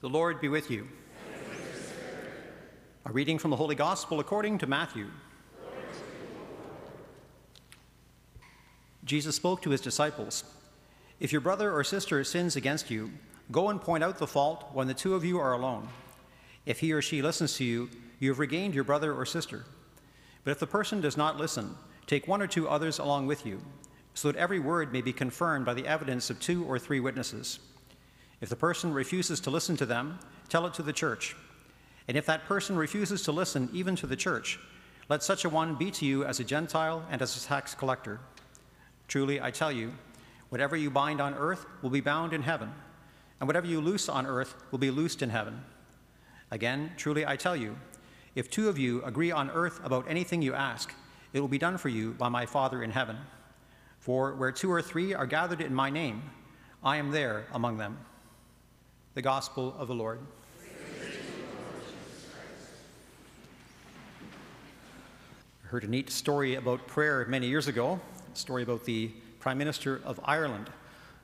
The Lord be with you. A reading from the Holy Gospel according to Matthew. Jesus spoke to his disciples If your brother or sister sins against you, go and point out the fault when the two of you are alone. If he or she listens to you, you have regained your brother or sister. But if the person does not listen, take one or two others along with you, so that every word may be confirmed by the evidence of two or three witnesses. If the person refuses to listen to them, tell it to the church. And if that person refuses to listen even to the church, let such a one be to you as a Gentile and as a tax collector. Truly, I tell you, whatever you bind on earth will be bound in heaven, and whatever you loose on earth will be loosed in heaven. Again, truly, I tell you, if two of you agree on earth about anything you ask, it will be done for you by my Father in heaven. For where two or three are gathered in my name, I am there among them. The Gospel of the Lord. I heard a neat story about prayer many years ago, a story about the Prime Minister of Ireland,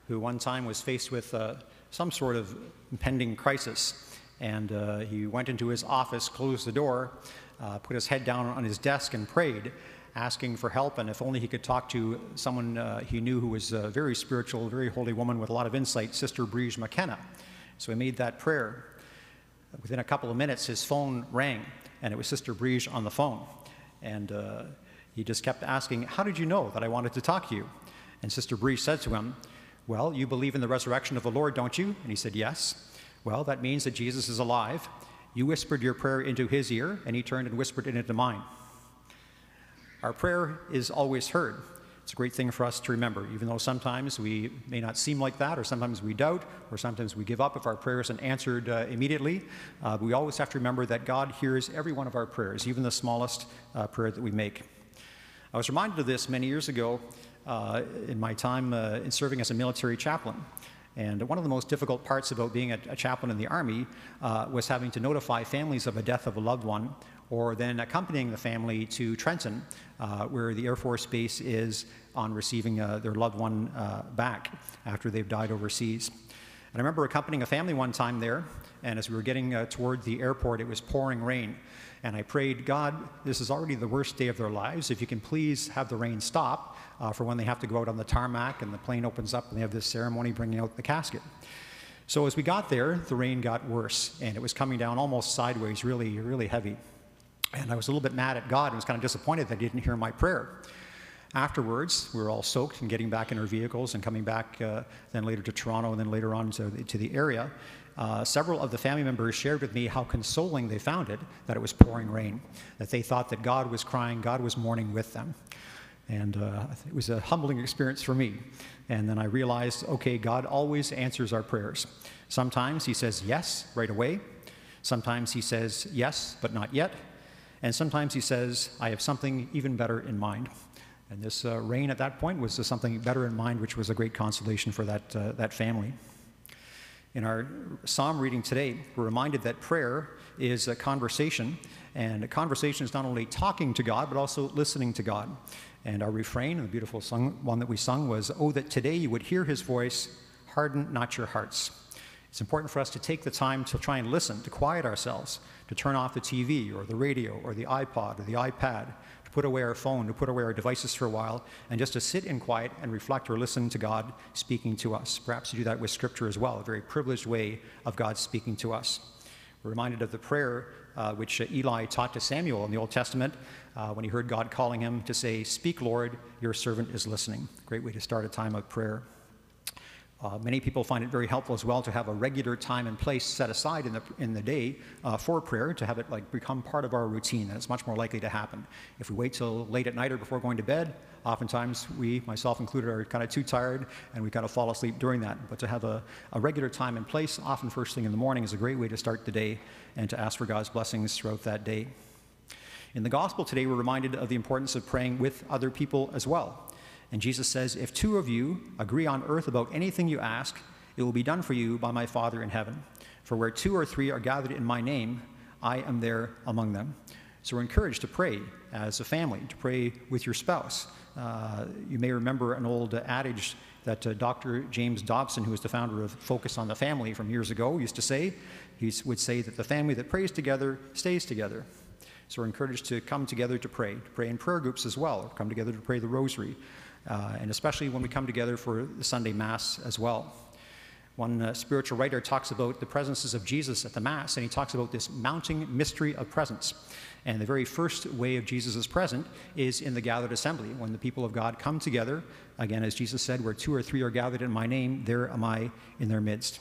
who one time was faced with uh, some sort of impending crisis. And uh, he went into his office, closed the door, uh, put his head down on his desk, and prayed, asking for help. And if only he could talk to someone uh, he knew who was a very spiritual, very holy woman with a lot of insight, Sister Briege McKenna. So he made that prayer. Within a couple of minutes, his phone rang, and it was Sister Briege on the phone. And uh, he just kept asking, How did you know that I wanted to talk to you? And Sister Briege said to him, Well, you believe in the resurrection of the Lord, don't you? And he said, Yes. Well, that means that Jesus is alive. You whispered your prayer into his ear, and he turned and whispered it into mine. Our prayer is always heard. It's a great thing for us to remember, even though sometimes we may not seem like that, or sometimes we doubt, or sometimes we give up if our prayer isn't answered uh, immediately. Uh, we always have to remember that God hears every one of our prayers, even the smallest uh, prayer that we make. I was reminded of this many years ago uh, in my time uh, in serving as a military chaplain. And one of the most difficult parts about being a, a chaplain in the Army uh, was having to notify families of a death of a loved one or then accompanying the family to Trenton, uh, where the Air Force Base is on receiving uh, their loved one uh, back after they've died overseas. And I remember accompanying a family one time there, and as we were getting uh, toward the airport, it was pouring rain. And I prayed, God, this is already the worst day of their lives. If you can please have the rain stop uh, for when they have to go out on the tarmac and the plane opens up and they have this ceremony bringing out the casket. So as we got there, the rain got worse, and it was coming down almost sideways, really, really heavy. And I was a little bit mad at God and was kind of disappointed that He didn't hear my prayer. Afterwards, we were all soaked and getting back in our vehicles and coming back uh, then later to Toronto and then later on to the, to the area. Uh, several of the family members shared with me how consoling they found it that it was pouring rain, that they thought that God was crying, God was mourning with them. And uh, it was a humbling experience for me. And then I realized okay, God always answers our prayers. Sometimes He says yes right away, sometimes He says yes, but not yet. And sometimes he says, I have something even better in mind. And this uh, rain at that point was something better in mind, which was a great consolation for that, uh, that family. In our psalm reading today, we're reminded that prayer is a conversation, and a conversation is not only talking to God, but also listening to God. And our refrain, the beautiful song, one that we sung, was, Oh, that today you would hear his voice, harden not your hearts. It's important for us to take the time to try and listen, to quiet ourselves, to turn off the TV or the radio or the iPod or the iPad, to put away our phone, to put away our devices for a while, and just to sit in quiet and reflect or listen to God speaking to us. Perhaps to do that with Scripture as well, a very privileged way of God speaking to us. We're reminded of the prayer uh, which uh, Eli taught to Samuel in the Old Testament uh, when he heard God calling him to say, Speak, Lord, your servant is listening. Great way to start a time of prayer. Uh, many people find it very helpful as well to have a regular time and place set aside in the, in the day uh, for prayer, to have it like become part of our routine, and it's much more likely to happen. If we wait till late at night or before going to bed, oftentimes we, myself included, are kind of too tired and we kind of fall asleep during that. But to have a, a regular time and place, often first thing in the morning, is a great way to start the day and to ask for God's blessings throughout that day. In the gospel today, we're reminded of the importance of praying with other people as well. And Jesus says, If two of you agree on earth about anything you ask, it will be done for you by my Father in heaven. For where two or three are gathered in my name, I am there among them. So we're encouraged to pray as a family, to pray with your spouse. Uh, you may remember an old adage that uh, Dr. James Dobson, who was the founder of Focus on the Family from years ago, used to say. He would say that the family that prays together stays together. So we're encouraged to come together to pray, to pray in prayer groups as well, come together to pray the rosary, uh, and especially when we come together for the Sunday Mass as well. One uh, spiritual writer talks about the presences of Jesus at the Mass, and he talks about this mounting mystery of presence. And the very first way of Jesus is present is in the gathered assembly, when the people of God come together. Again, as Jesus said, where two or three are gathered in my name, there am I in their midst.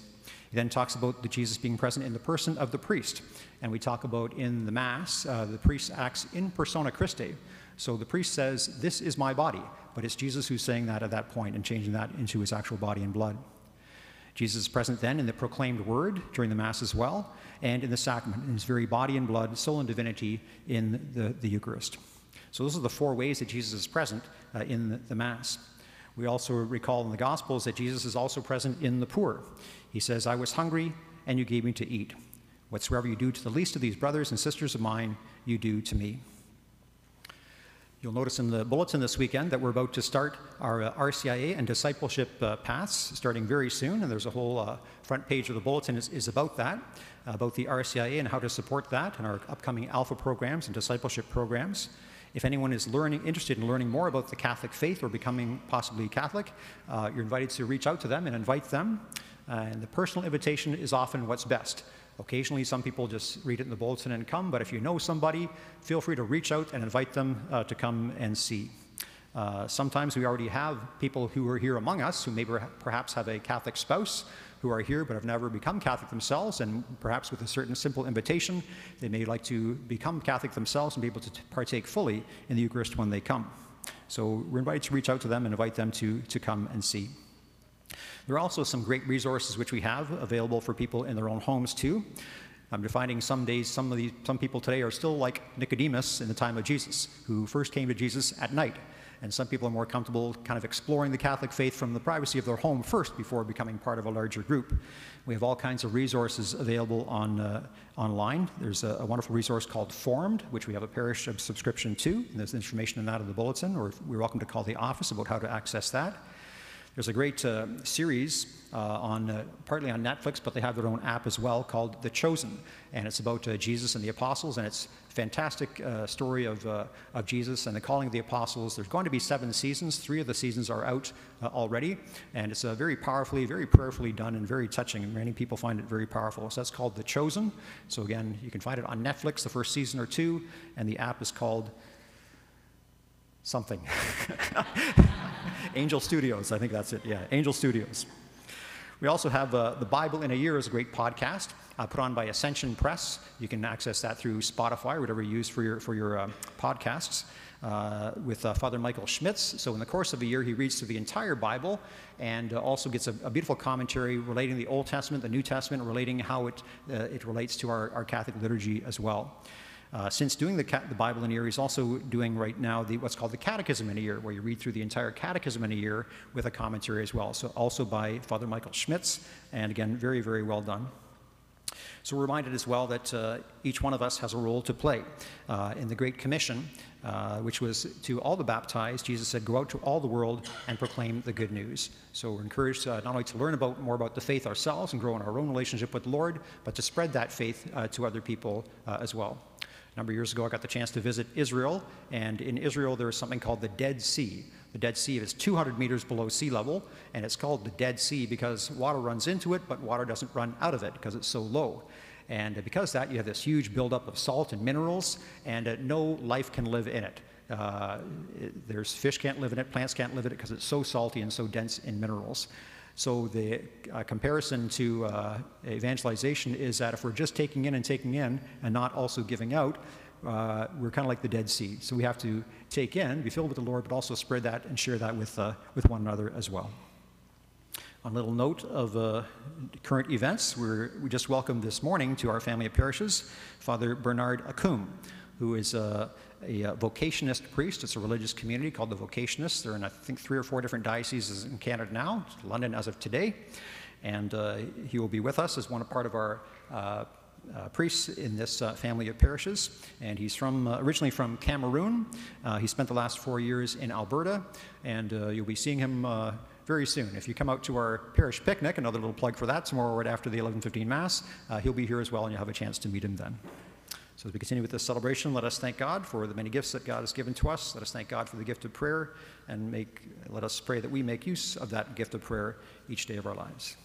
He then talks about the Jesus being present in the person of the priest. And we talk about in the Mass, uh, the priest acts in persona Christi. So the priest says, This is my body. But it's Jesus who's saying that at that point and changing that into his actual body and blood. Jesus is present then in the proclaimed word during the Mass as well, and in the sacrament, in his very body and blood, soul and divinity in the, the Eucharist. So, those are the four ways that Jesus is present uh, in the, the Mass. We also recall in the Gospels that Jesus is also present in the poor. He says, I was hungry, and you gave me to eat. Whatsoever you do to the least of these brothers and sisters of mine, you do to me. You'll notice in the bulletin this weekend that we're about to start our uh, RCIA and discipleship uh, paths starting very soon, and there's a whole uh, front page of the bulletin is, is about that, about the RCIA and how to support that and our upcoming Alpha programs and discipleship programs. If anyone is learning, interested in learning more about the Catholic faith or becoming possibly Catholic, uh, you're invited to reach out to them and invite them. and the personal invitation is often what's best. Occasionally, some people just read it in the bulletin and come, but if you know somebody, feel free to reach out and invite them uh, to come and see. Uh, sometimes we already have people who are here among us who may perhaps have a Catholic spouse who are here but have never become Catholic themselves, and perhaps with a certain simple invitation, they may like to become Catholic themselves and be able to partake fully in the Eucharist when they come. So we're invited to reach out to them and invite them to, to come and see. There are also some great resources which we have available for people in their own homes too. I'm finding some days some of these some people today are still like Nicodemus in the time of Jesus, who first came to Jesus at night. And some people are more comfortable kind of exploring the Catholic faith from the privacy of their home first before becoming part of a larger group. We have all kinds of resources available on, uh, online. There's a, a, wonderful resource called Formed, which we have a parish subscription to. And there's information in that in the bulletin, or we're welcome to call the office about how to access that. There's a great uh, series uh, on uh, partly on Netflix, but they have their own app as well called The Chosen, and it's about uh, Jesus and the apostles, and it's a fantastic uh, story of, uh, of Jesus and the calling of the apostles. There's going to be seven seasons. Three of the seasons are out already, and it's very powerfully, very prayerfully done, and very touching. And many people find it very powerful. So that's called The Chosen. So again, you can find it on Netflix, the first season or two, and the app is called something. Angel Studios, I think that's it. Yeah, Angel Studios. We also have uh, The Bible in a Year is a great podcast uh, put on by Ascension Press. You can access that through Spotify or whatever you use for your, for your uh, podcasts. Uh, with uh, Father Michael Schmitz. So, in the course of a year, he reads through the entire Bible and uh, also gets a, a, beautiful commentary relating the Old Testament, the New Testament, relating how it, it relates to our, our Catholic liturgy as well. Uh, since doing the, the, Bible in a year, he's also doing right now the, what's called the Catechism in a year, where you read through the entire Catechism in a year with a commentary as well. So, also by Father Michael Schmitz, and again, very, very well done. So, we're reminded as well that uh, each one of us has a role to play. Uh, in the Great Commission, uh, which was to all the baptized, Jesus said, Go out to all the world and proclaim the good news. So we're encouraged uh, not only to learn about more about the faith ourselves and grow in our own relationship with the Lord, but to spread that faith uh, to other people as well. A number of years ago, I got the chance to visit Israel, and in Israel, there is something called the Dead Sea. The Dead Sea is 200 meters below sea level, and it's called the Dead Sea because water runs into it, but water doesn't run out of it because it's so low. And because of that, you have this huge buildup of salt and minerals, and uh, no life can live in it. Uh, it, there's fish can't live in it, plants can't live in it because it's so salty and so dense in minerals. So the uh, comparison to uh, evangelization is that if we're just taking in and taking in and not also giving out, uh, we're kind of like the Dead Sea. So we have to take in, be filled with the Lord, but also spread that and share that with, uh, with one another as well. On a little note of uh, current events, we just welcomed this morning to our family of parishes Father Bernard Acum, who is a a uh, vocationist priest. It's a religious community called the Vocationists. They're in, I think, three or four different dioceses in Canada now, London as of today. And uh, he will be with us as one part of our uh, uh, priests in this uh, family of parishes, and he's from originally from Cameroon. He spent the last four years in Alberta, and you'll be seeing him very soon. If you come out to our parish picnic, another little plug for that, tomorrow right after the 11:15 Mass, uh, he'll be here as well, and you'll have a chance to meet him then. So as we continue with this celebration, let us thank God for the many gifts that God has given to us. Let us thank God for the gift of prayer, and make, let us pray that we make use of that gift of prayer each day of our lives.